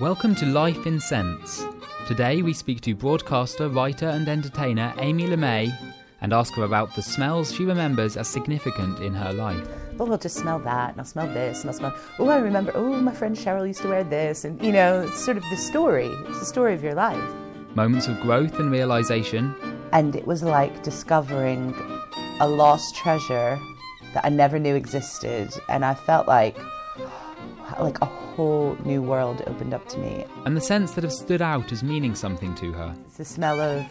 Welcome to Life in Scents. Today we speak to broadcaster, writer, and entertainer Amy Lamé and ask her about the smells she remembers as significant in her life. Oh, I'll just smell that, and I'll smell this, and I'll smell. Oh, I remember. Oh, my friend Cheryl used to wear this, and you know, it's sort of the story. It's the story of your life. Moments of growth and realization. And it was like discovering a lost treasure that I never knew existed, and I felt like like a whole new world opened up to me. And the scents that have stood out as meaning something to her. It's the smell of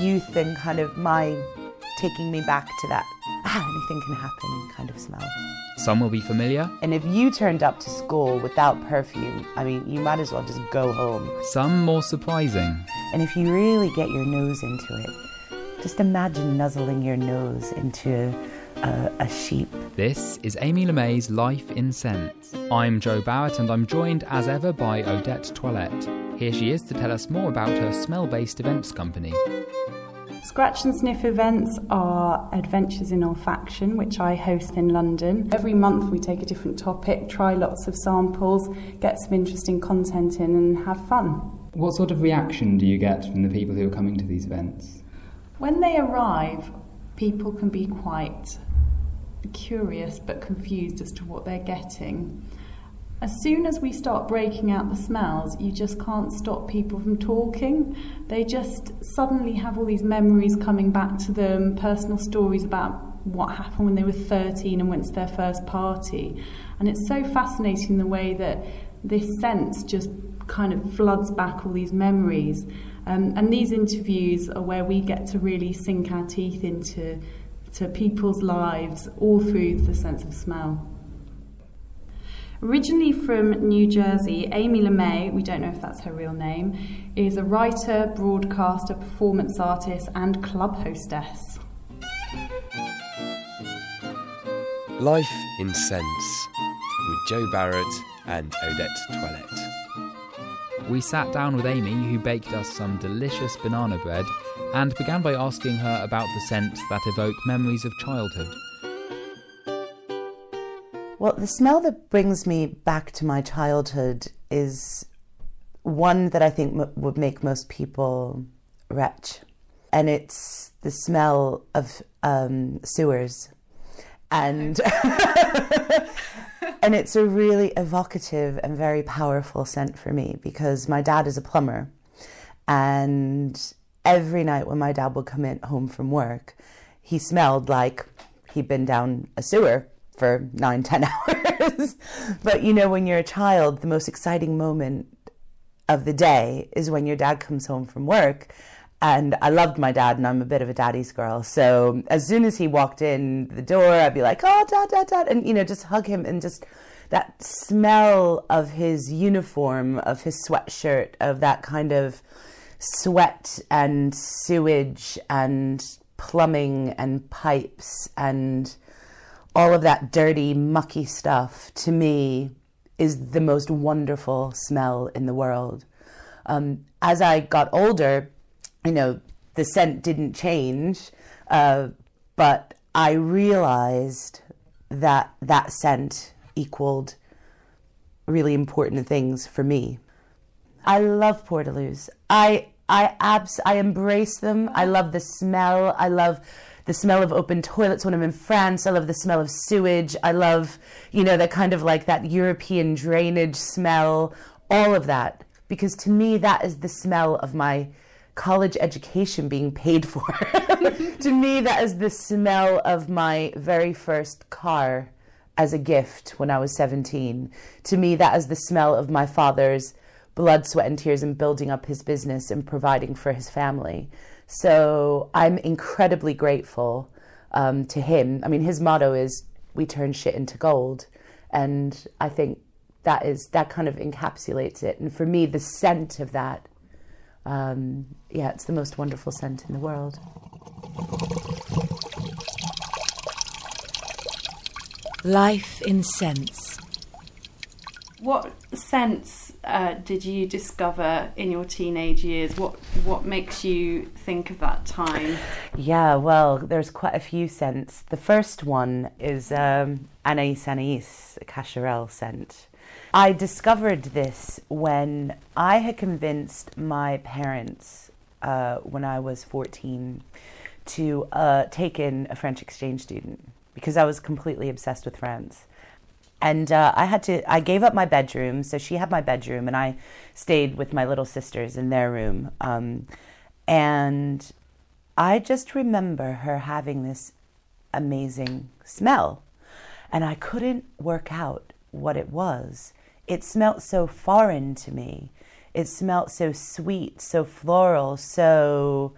youth and kind of my taking me back to that ah, anything can happen kind of smell. Some will be familiar. And if you turned up to school without perfume, I mean, you might as well just go home. Some more surprising. And if you really get your nose into it, just imagine nuzzling your nose into a, a sheep. This is Amy Lamé's Life in Scents. I'm Joe Barrett and I'm joined as ever by Odette Toilette. Here she is to tell us more about her smell based events company. Scratch and Sniff events are adventures in olfaction, which I host in London. Every month we take a different topic, try lots of samples, get some interesting content in, and have fun. What sort of reaction do you get from the people who are coming to these events? When they arrive, people can be quite curious but confused as to what they're getting. As soon as we start breaking out the smells, you just can't stop people from talking. They just suddenly have all these memories coming back to them, personal stories about what happened when they were 13 and went to their first party. And it's so fascinating the way that this sense just kind of floods back all these memories. Um, and these interviews are where we get to really sink our teeth into to people's lives all through the sense of smell. Originally from New Jersey, Amy Lamé, we don't know if that's her real name, is a writer, broadcaster, performance artist, and club hostess. Life in Scents with Joe Barrett and Odette Toilette. We sat down with Amy, who baked us some delicious banana bread, and began by asking her about the scents that evoke memories of childhood. Well, the smell that brings me back to my childhood is one that I think m- would make most people retch. And it's the smell of um, sewers. And, and it's a really evocative and very powerful scent for me because my dad is a plumber. And every night when my dad would come in home from work, he smelled like he'd been down a sewer for nine, ten hours. but you know, when you're a child, the most exciting moment of the day is when your dad comes home from work. And I loved my dad, and I'm a bit of a daddy's girl. So as soon as he walked in the door, I'd be like, "Oh, dad, dad, dad," and you know, just hug him, and just that smell of his uniform, of his sweatshirt, of that kind of sweat and sewage and plumbing and pipes and all of that dirty, mucky stuff to me is the most wonderful smell in the world. Um, as I got older, you know, the scent didn't change, uh, but I realized that that scent equaled really important things for me. I love portaloos. I I abs I embrace them. I love the smell. I love the smell of open toilets when I'm in France. I love the smell of sewage. I love, you know, that kind of like that European drainage smell, all of that. Because to me, that is the smell of my college education being paid for. to me, that is the smell of my very first car as a gift when I was 17. To me, that is the smell of my father's blood, sweat, and tears in building up his business and providing for his family. So I'm incredibly grateful um, to him. I mean, his motto is "We turn shit into gold," and I think that is that kind of encapsulates it. And for me, the scent of that, um, yeah, it's the most wonderful scent in the world. Life in scents. What sense uh, did you discover in your teenage years? What what makes you think of that time? Yeah, well, there's quite a few scents. The first one is um, Anais Anais, a Cacharel scent. I discovered this when I had convinced my parents uh, when I was 14 to uh, take in a French exchange student because I was completely obsessed with France. And uh, I had to, I gave up my bedroom. So she had my bedroom, and I stayed with my little sisters in their room. Um, and I just remember her having this amazing smell. And I couldn't work out what it was. It smelt so foreign to me. It smelt so sweet, so floral, so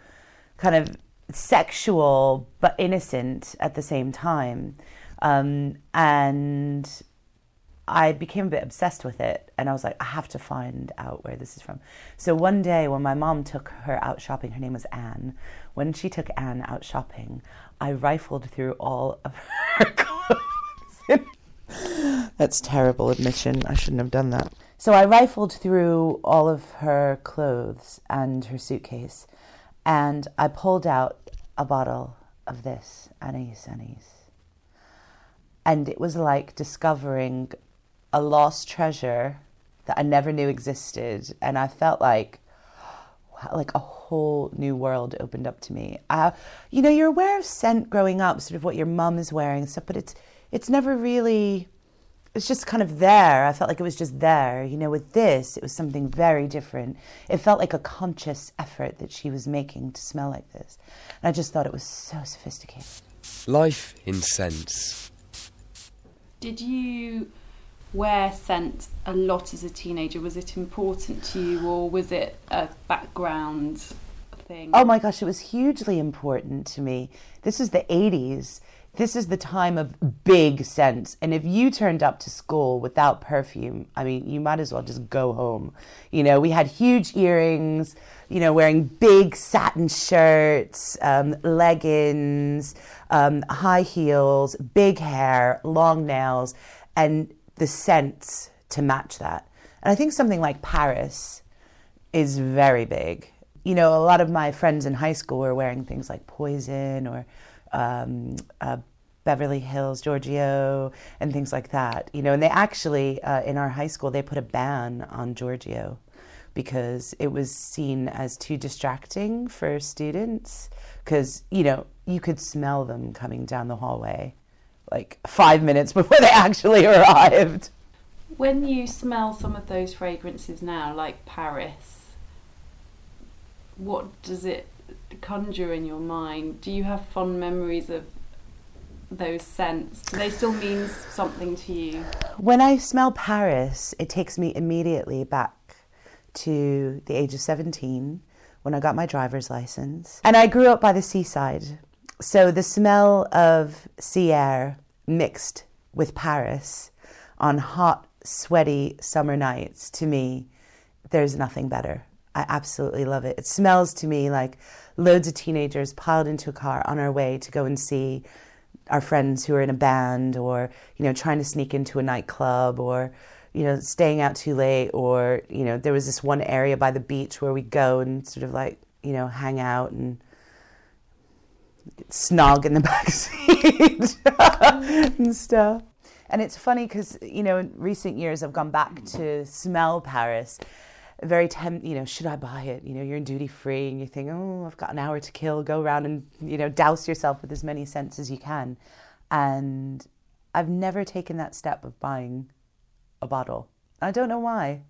kind of sexual, but innocent at the same time. Um, and I became a bit obsessed with it and I was like, I have to find out where this is from. So one day when my mom took her out shopping, her name was Anne. When she took Anne out shopping, I rifled through all of her clothes. That's terrible admission. I shouldn't have done that. So I rifled through all of her clothes and her suitcase and I pulled out a bottle of this Anais Anais. And it was like discovering a lost treasure that I never knew existed. And I felt like, like a whole new world opened up to me. Uh, you know, you're aware of scent growing up, sort of what your mum is wearing and stuff, but it's it's never really. It's just kind of there. I felt like it was just there. You know, with this, it was something very different. It felt like a conscious effort that she was making to smell like this. And I just thought it was so sophisticated. Life in scents. Did you wear scent a lot as a teenager? Was it important to you, or was it a background thing? Oh my gosh, it was hugely important to me. This is the 80s. This is the time of big scents. And if you turned up to school without perfume, I mean, you might as well just go home. You know, we had huge earrings, you know, wearing big satin shirts, um, leggings, um, high heels, big hair, long nails. And the scents to match that. And I think something like Paris is very big. You know, a lot of my friends in high school were wearing things like Poison or um, uh, Beverly Hills, Giorgio, and things like that. You know, and they actually, uh, in our high school, they put a ban on Giorgio because it was seen as too distracting for students because, you know, you could smell them coming down the hallway like five minutes before they actually arrived. When you smell some of those fragrances now, like Paris, what does it conjure in your mind? Do you have fond memories of those scents? Do they still mean something to you? When I smell Paris, it takes me immediately back to the age of 17 when I got my driver's license. And I grew up by the seaside. So the smell of sea air mixed with Paris on hot, sweaty summer nights, to me, there's nothing better. I absolutely love it. It smells to me like loads of teenagers piled into a car on our way to go and see our friends who are in a band or, you know, trying to sneak into a nightclub or, you know, staying out too late or, you know, there was this one area by the beach where we go and sort of like, you know, hang out and snog in the back seat and stuff. And it's funny because, you know, in recent years I've gone back to smell Paris. Very temp, you know, should I buy it? You know, you're in duty free and you think, oh, I've got an hour to kill. Go around and, you know, douse yourself with as many scents as you can. And I've never taken that step of buying a bottle. I don't know why.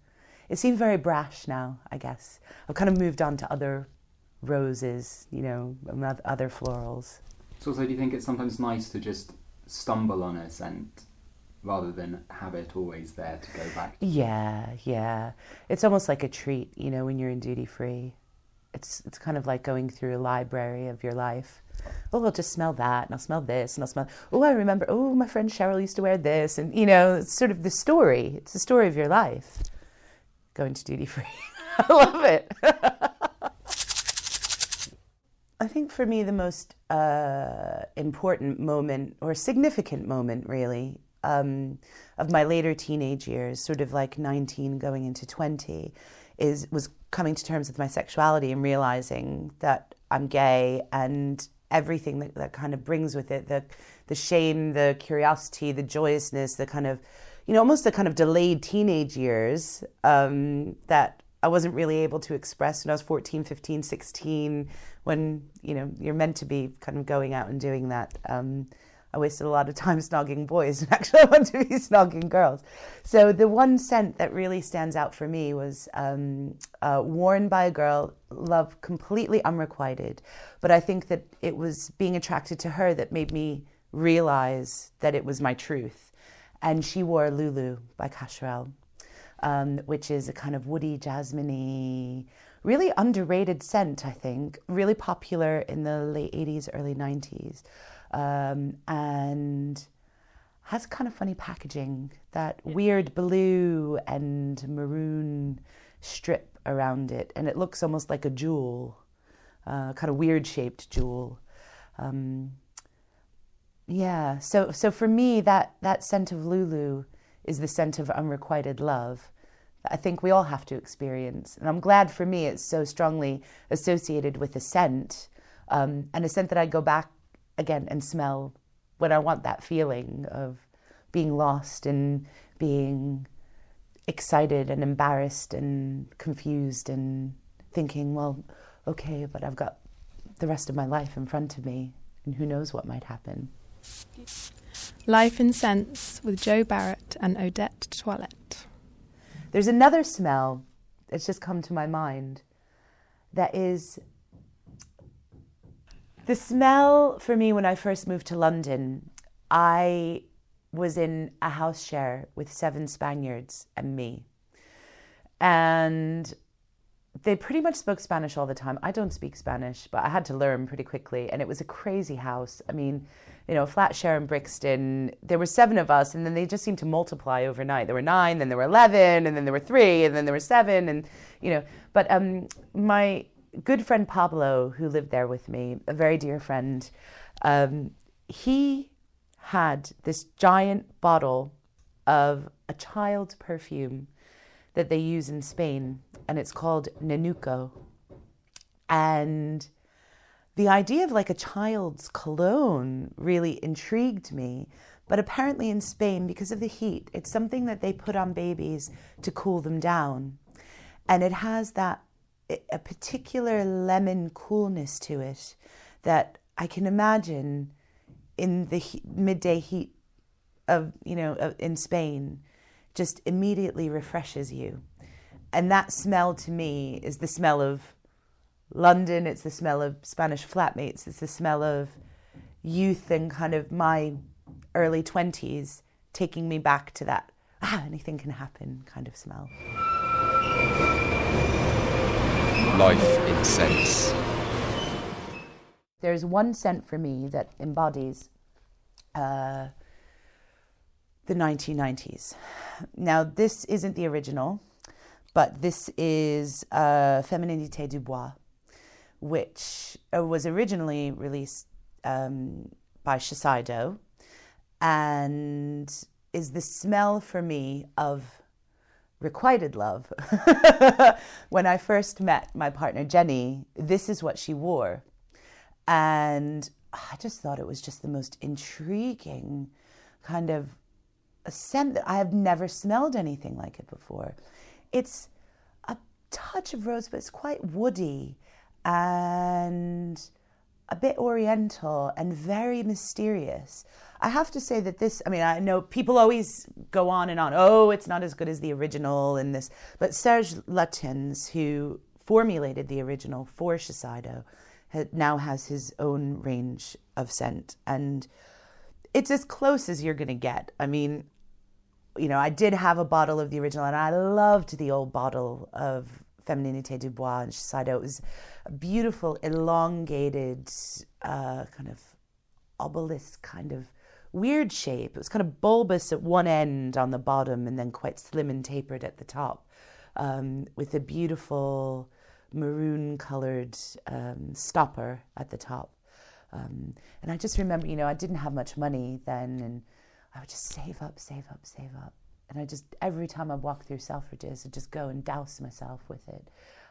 It seems very brash now, I guess. I've kind of moved on to other roses, you know, other florals. So, do you think it's sometimes nice to just stumble on a scent rather than have it always there to go back? To? Yeah, yeah. It's almost like a treat, you know, when you're in duty free. It's it's kind of like going through a library of your life. Oh, I'll just smell that, and I'll smell this, and I'll smell. Oh, I remember. Oh, my friend Cheryl used to wear this, and you know, it's sort of the story. It's the story of your life. Going to duty free. I love it. I think for me, the most uh, important moment or significant moment, really, um, of my later teenage years, sort of like 19 going into 20, is was coming to terms with my sexuality and realizing that I'm gay and everything that, that kind of brings with it the the shame, the curiosity, the joyousness, the kind of you know, almost the kind of delayed teenage years um, that I wasn't really able to express when I was 14, 15, 16, when, you know, you're meant to be kind of going out and doing that. Um, I wasted a lot of time snogging boys and actually I want to be snogging girls. So the one scent that really stands out for me was um, uh, worn by a girl, love completely unrequited. But I think that it was being attracted to her that made me realize that it was my truth. And she wore Lulu by Cacharel, um, which is a kind of woody, jasmine really underrated scent, I think, really popular in the late 80s, early 90s um, and has kind of funny packaging. That weird blue and maroon strip around it, and it looks almost like a jewel, uh, kind of weird shaped jewel. Um, yeah, so so for me, that that scent of Lulu is the scent of unrequited love. I think we all have to experience, and I'm glad for me it's so strongly associated with a scent, um, and a scent that I go back again and smell when I want that feeling of being lost and being excited and embarrassed and confused and thinking, well, okay, but I've got the rest of my life in front of me and who knows what might happen. Life in Scents with Joe Barrett and Odette Toilette. There's another smell that's just come to my mind that is the smell for me when I first moved to London, I was in a house share with seven Spaniards and me. And they pretty much spoke Spanish all the time. I don't speak Spanish, but I had to learn pretty quickly. And it was a crazy house. I mean, you know, flat share in Brixton, there were seven of us, and then they just seemed to multiply overnight. There were nine, then there were 11, and then there were three, and then there were seven. And, you know, but um, my good friend Pablo, who lived there with me, a very dear friend, um, he had this giant bottle of a child's perfume that they use in Spain, and it's called Nenuco. And the idea of like a child's cologne really intrigued me. But apparently, in Spain, because of the heat, it's something that they put on babies to cool them down. And it has that a particular lemon coolness to it that I can imagine in the he- midday heat of you know of, in Spain just immediately refreshes you. And that smell to me is the smell of London, it's the smell of Spanish flatmates, it's the smell of youth and kind of my early 20s taking me back to that ah anything can happen kind of smell life in scents. There's one scent for me that embodies uh, the 1990s. Now, this isn't the original, but this is uh, Féminité du Bois, which uh, was originally released um, by Shiseido and is the smell for me of requited love. when I first met my partner Jenny, this is what she wore. And I just thought it was just the most intriguing kind of scent that I have never smelled anything like it before. It's a touch of rose, but it's quite woody and a bit oriental and very mysterious. I have to say that this, I mean, I know people always go on and on, oh, it's not as good as the original and this, but Serge Lutens, who formulated the original for Shiseido, now has his own range of scent. And it's as close as you're going to get. I mean, you know, I did have a bottle of the original and I loved the old bottle of Féminité du Bois and Shiseido. It was a beautiful, elongated, uh, kind of obelisk kind of weird shape. It was kind of bulbous at one end on the bottom and then quite slim and tapered at the top, um, with a beautiful maroon colored um, stopper at the top. Um, and I just remember, you know, I didn't have much money then, and I would just save up, save up, save up. And I just, every time I walk through Selfridges, I'd just go and douse myself with it.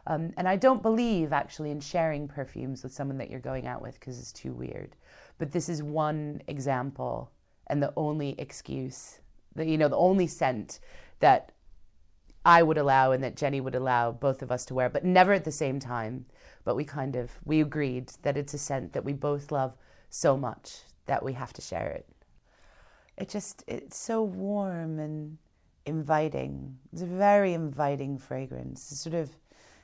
Um, and I don't believe actually in sharing perfumes with someone that you're going out with because it's too weird. But this is one example and the only excuse The, you know, the only scent that I would allow and that Jenny would allow both of us to wear, but never at the same time. But we kind of we agreed that it's a scent that we both love so much that we have to share it. It just it's so warm and inviting. It's a very inviting fragrance. It's sort of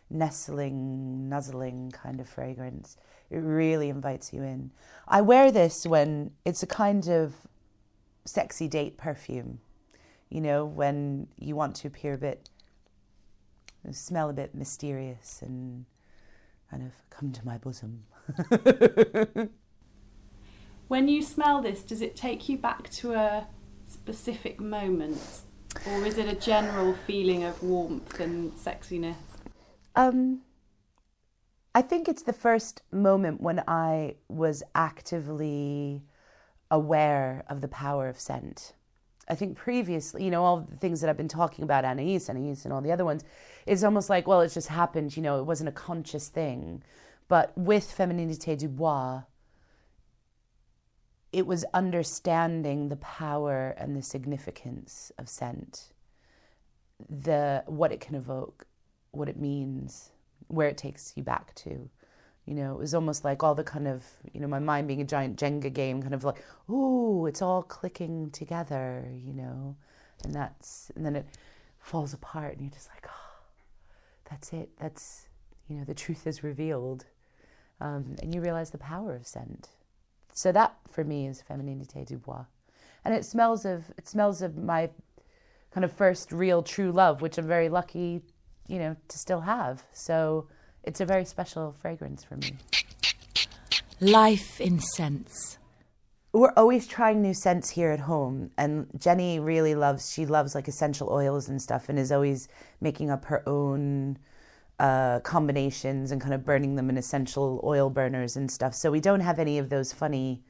nestling, nuzzling kind of fragrance. It really invites you in. I wear this when it's a kind of sexy date perfume, you know, when you want to appear a bit, smell a bit mysterious and kind of come to my bosom. when you smell this, does it take you back to a specific moment? Or is it a general feeling of warmth and sexiness? Um, I think it's the first moment when I was actively aware of the power of scent. I think previously, you know, all the things that I've been talking about, Anais, Anais, and all the other ones, it's almost like, well, it just happened, you know, it wasn't a conscious thing. But with Féminité du Bois, it was understanding the power and the significance of scent, the what it can evoke, what it means, where it takes you back to. You know, it was almost like all the kind of, you know, my mind being a giant Jenga game, kind of like, ooh, it's all clicking together, you know, and that's, and then it falls apart, and you're just like, oh, that's it. That's, you know, the truth is revealed. Um, and you realize the power of scent. So that for me is Féminité du Bois. And it smells of it smells of my kind of first real true love, which I'm very lucky you know, to still have. So it's a very special fragrance for me. Life in scents. We're always trying new scents here at home, and Jenny really loves. She loves like essential oils and stuff, and is always making up her own uh, combinations and kind of burning them in essential oil burners and stuff. So we don't have any of those funny,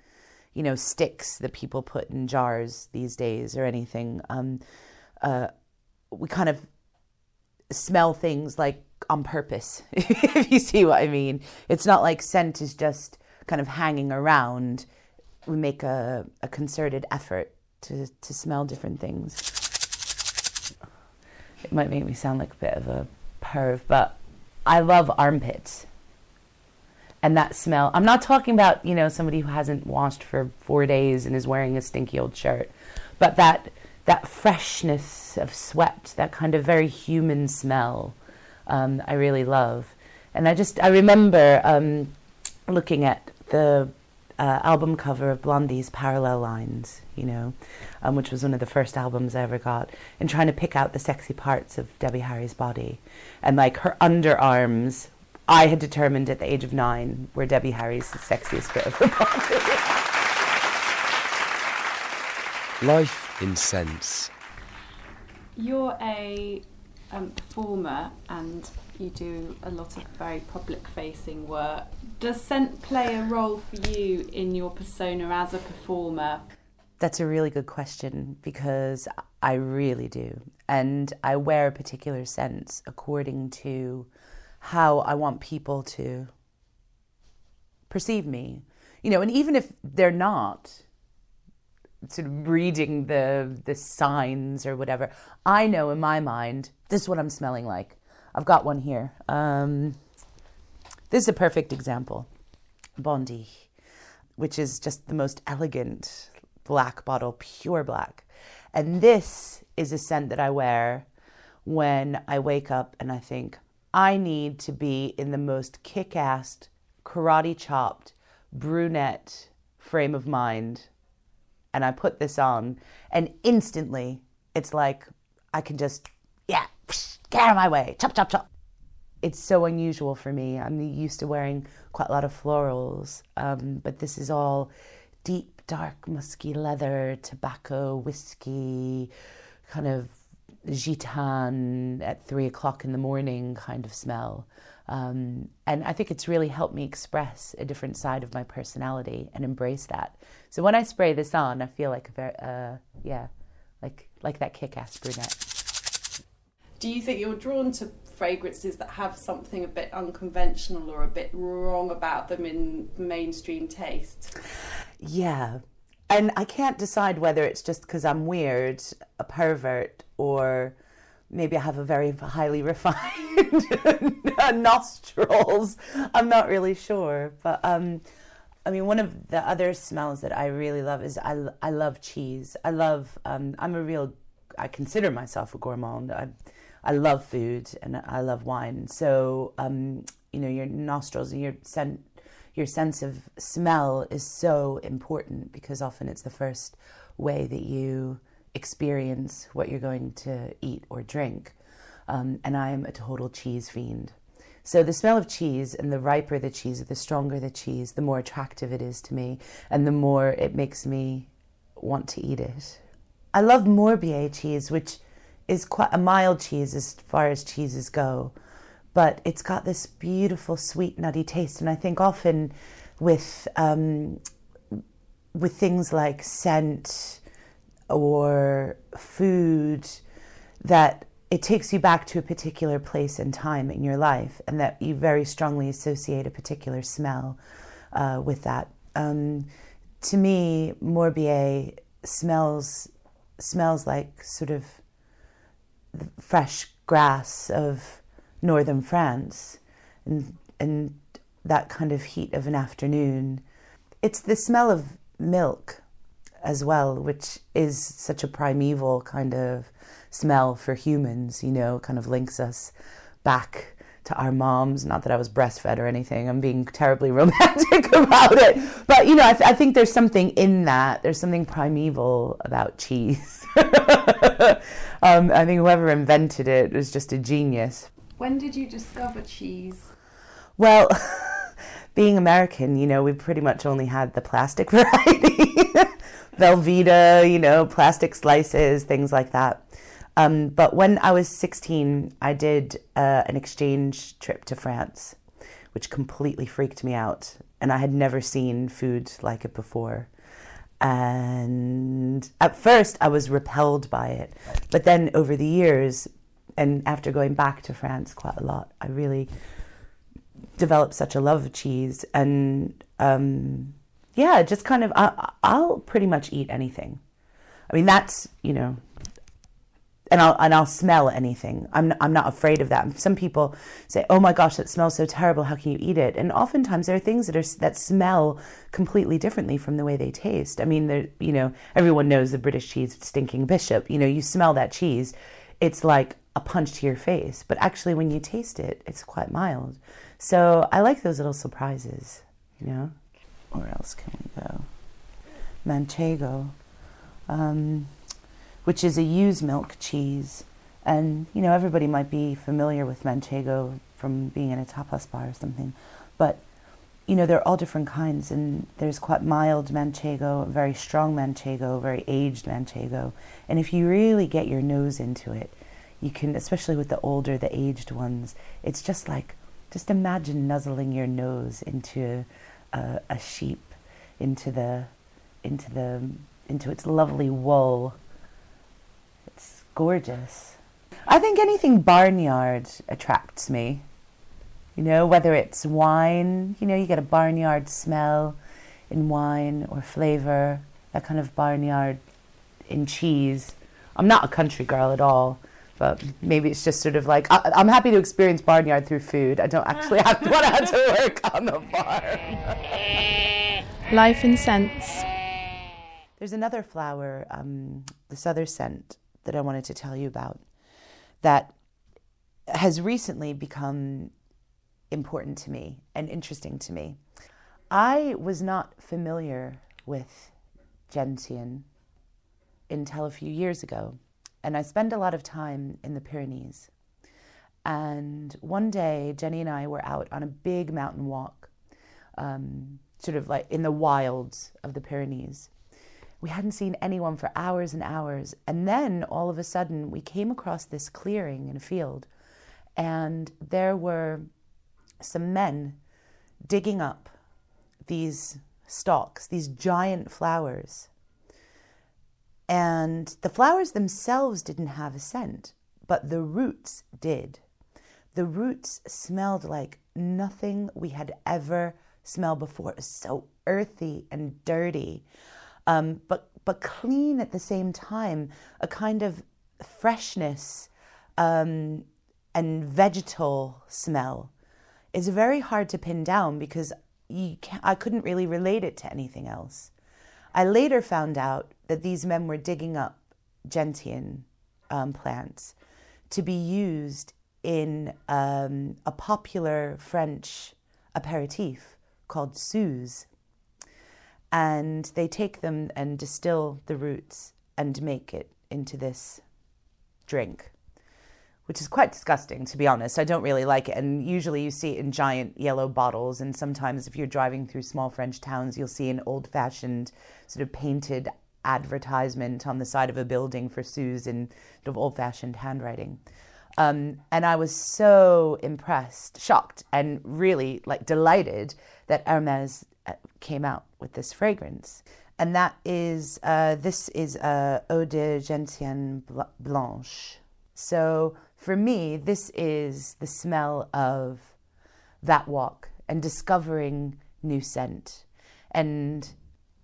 you know, sticks that people put in jars these days or anything. Um, uh, we kind of smell things like on purpose, if you see what I mean. It's not like scent is just kind of hanging around. We make a, a concerted effort to, to smell different things. It might make me sound like a bit of a perv, but I love armpits. And that smell. I'm not talking about, you know, somebody who hasn't washed for four days and is wearing a stinky old shirt, but that that freshness of sweat, that kind of very human smell, um, I really love. And I just I remember um, looking at the uh, album cover of Blondie's Parallel Lines, you know, um, which was one of the first albums I ever got, and trying to pick out the sexy parts of Debbie Harry's body, and like her underarms. I had determined at the age of nine were Debbie Harry's sexiest bit of her body. Life in scents. You're a um, performer and you do a lot of very public facing work. Does scent play a role for you in your persona as a performer? That's a really good question because I really do. And I wear a particular scent according to how I want people to perceive me. You know, and even if they're not, sort of reading the the signs or whatever. I know in my mind this is what I'm smelling like. I've got one here. Um, this is a perfect example. Bondi, which is just the most elegant black bottle, pure black. And this is a scent that I wear when I wake up and I think, I need to be in the most kick ass, karate chopped, brunette frame of mind and I put this on, and instantly it's like I can just, get out of my way, chop, chop, chop. It's so unusual for me. I'm used to wearing quite a lot of florals, um, but this is all deep, dark, musky leather, tobacco, whiskey, kind of Gitanes at three o'clock in the morning kind of smell. Um, and I think it's really helped me express a different side of my personality and embrace that. So when I spray this on, I feel like a very, uh, yeah, like like that kick-ass brunette. Do you think you're drawn to fragrances that have something a bit unconventional or a bit wrong about them in mainstream taste? Yeah, and I can't decide whether it's just because I'm weird, a pervert, or maybe I have a very highly refined nostrils. I'm not really sure, but um, I mean, one of the other smells that I really love is I, I love cheese. I love, um, I'm a real, I consider myself a gourmand. I, I love food and I love wine. So, um, you know, your nostrils and your scent, your sense of smell is so important because often it's the first way that you experience what you're going to eat or drink. Um, and I'm a total cheese fiend. So the smell of cheese and the riper the cheese, the stronger the cheese, the more attractive it is to me, and the more it makes me want to eat it. I love Morbier cheese, which is quite a mild cheese as far as cheeses go, but it's got this beautiful sweet nutty taste. And I think often with um, with things like scent or food that it takes you back to a particular place and time in your life, and that you very strongly associate a particular smell uh, with that. Um, to me, Morbier smells smells like sort of fresh grass of northern France, and and that kind of heat of an afternoon. It's the smell of milk as well, which is such a primeval kind of smell for humans, you know, kind of links us back to our moms. Not that I was breastfed or anything. I'm being terribly romantic about it. But, you know, I, th- I think there's something in that. There's something primeval about cheese. um, I think whoever invented it was just a genius. When did you discover cheese? Well, being American, you know, we pretty much only had the plastic variety. Velveeta, you know, plastic slices, things like that. Um, but when I was 16, I did uh, an exchange trip to France, which completely freaked me out. And I had never seen food like it before. And at first, I was repelled by it. But then over the years, and after going back to France quite a lot, I really developed such a love of cheese. And um, yeah, just kind of, I, I'll pretty much eat anything. I mean, that's, you know, and I'll and I'll smell anything. I'm I'm not afraid of that. Some people say, "Oh my gosh, that smells so terrible. How can you eat it?" And oftentimes there are things that are that smell completely differently from the way they taste. I mean, you know everyone knows the British cheese stinking bishop. You know, you smell that cheese, it's like a punch to your face. But actually, when you taste it, it's quite mild. So I like those little surprises. You know, where else can we go? Manchego. Um, which is a ewe's milk cheese. And, you know, everybody might be familiar with manchego from being in a tapas bar or something. But, you know, they're all different kinds. And there's quite mild manchego, very strong manchego, very aged manchego. And if you really get your nose into it, you can, especially with the older, the aged ones, it's just like, just imagine nuzzling your nose into a, a sheep, into the, into the, into its lovely wool gorgeous. I think anything barnyard attracts me. You know, whether it's wine, you know, you get a barnyard smell in wine or flavor, that kind of barnyard in cheese. I'm not a country girl at all, but maybe it's just sort of like I, am happy to experience barnyard through food. I don't actually have to want to have to work on the farm. Life in scents. There's another flower, um, the other scent, that I wanted to tell you about that has recently become important to me and interesting to me. I was not familiar with gentian until a few years ago, and I spend a lot of time in the Pyrenees. And one day, Jenny and I were out on a big mountain walk, um, sort of like in the wilds of the Pyrenees. We hadn't seen anyone for hours and hours. And then all of a sudden, we came across this clearing in a field, and there were some men digging up these stalks, these giant flowers. And the flowers themselves didn't have a scent, but the roots did. The roots smelled like nothing we had ever smelled before. It was so earthy and dirty. Um, but but clean at the same time, a kind of freshness um, and vegetal smell is very hard to pin down because I couldn't really relate it to anything else. I later found out that these men were digging up gentian um, plants to be used in um, a popular French aperitif called Suze. And they take them and distill the roots and make it into this drink which is quite disgusting, to be honest. I don't really like it. And usually you see it in giant yellow bottles. And sometimes, if you're driving through small French towns, you'll see an old fashioned, sort of painted advertisement on the side of a building for Suze in sort of old fashioned handwriting. Um, and I was so impressed, shocked, and really like delighted that Hermes came out with this fragrance. And that is, uh, this is uh, Eau de Gentiane Blanche. So for me, this is the smell of that walk and discovering new scent. And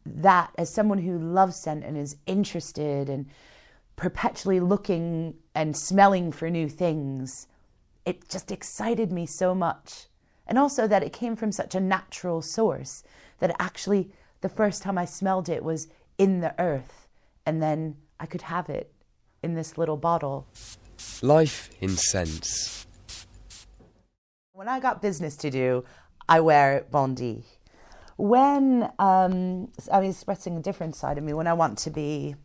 that, as someone who loves scent and is interested and perpetually looking and smelling for new things, it just excited me so much. And also that it came from such a natural source that actually the first time I smelled it was in the earth, and then I could have it in this little bottle. Life in scents. When I got business to do, I wear Bondi. When um, I'm expressing a different side of me, when I want to be,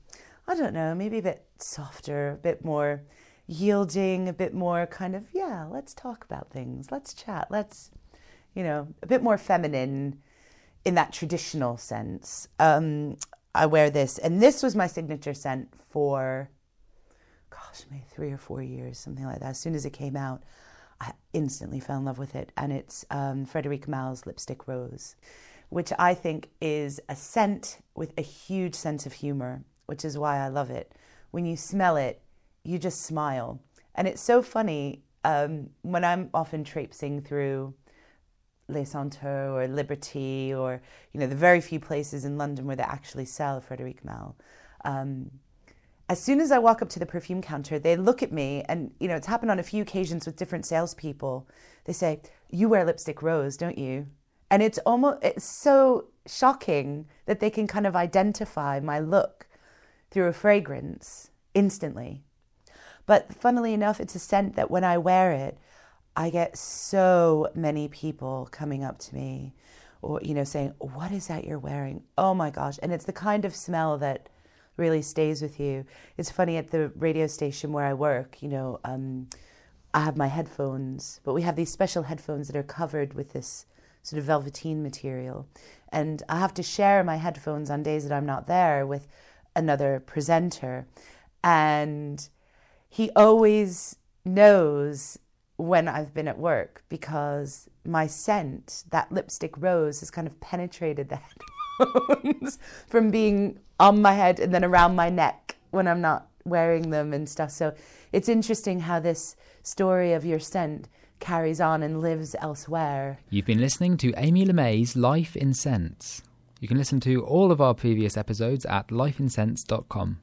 I don't know, maybe a bit softer, a bit more yielding, a bit more kind of, yeah, let's talk about things, let's chat, let's, you know, a bit more feminine in that traditional sense. Um, I wear this, and this was my signature scent for gosh, maybe three or four years, something like that. As soon as it came out, I instantly fell in love with it. And it's um, Frederic Malle's Lipstick Rose, which I think is a scent with a huge sense of humor, which is why I love it. When you smell it, you just smile. And it's so funny um, when I'm often traipsing through Les Senteurs or Liberty or, you know, the very few places in London where they actually sell Frederic Malle. Um, as soon as I walk up to the perfume counter, they look at me, and you know it's happened on a few occasions with different salespeople. They say, "You wear lipstick rose, don't you?" And it's almost it's so shocking that they can kind of identify my look through a fragrance instantly. But funnily enough, it's a scent that when I wear it, I get so many people coming up to me or you know saying, "What is that you're wearing?" Oh my gosh, and it's the kind of smell that really stays with you. It's funny at the radio station where I work, you know, um, I have my headphones, but we have these special headphones that are covered with this sort of velveteen material. And I have to share my headphones on days that I'm not there with another presenter. And he always knows when I've been at work because my scent, that lipstick rose, has kind of penetrated the headphones from being on my head and then around my neck when I'm not wearing them and stuff. So it's interesting how this story of your scent carries on and lives elsewhere. You've been listening to Amy Lamé's Life in Scents. You can listen to all of our previous episodes at lifeinscents.com.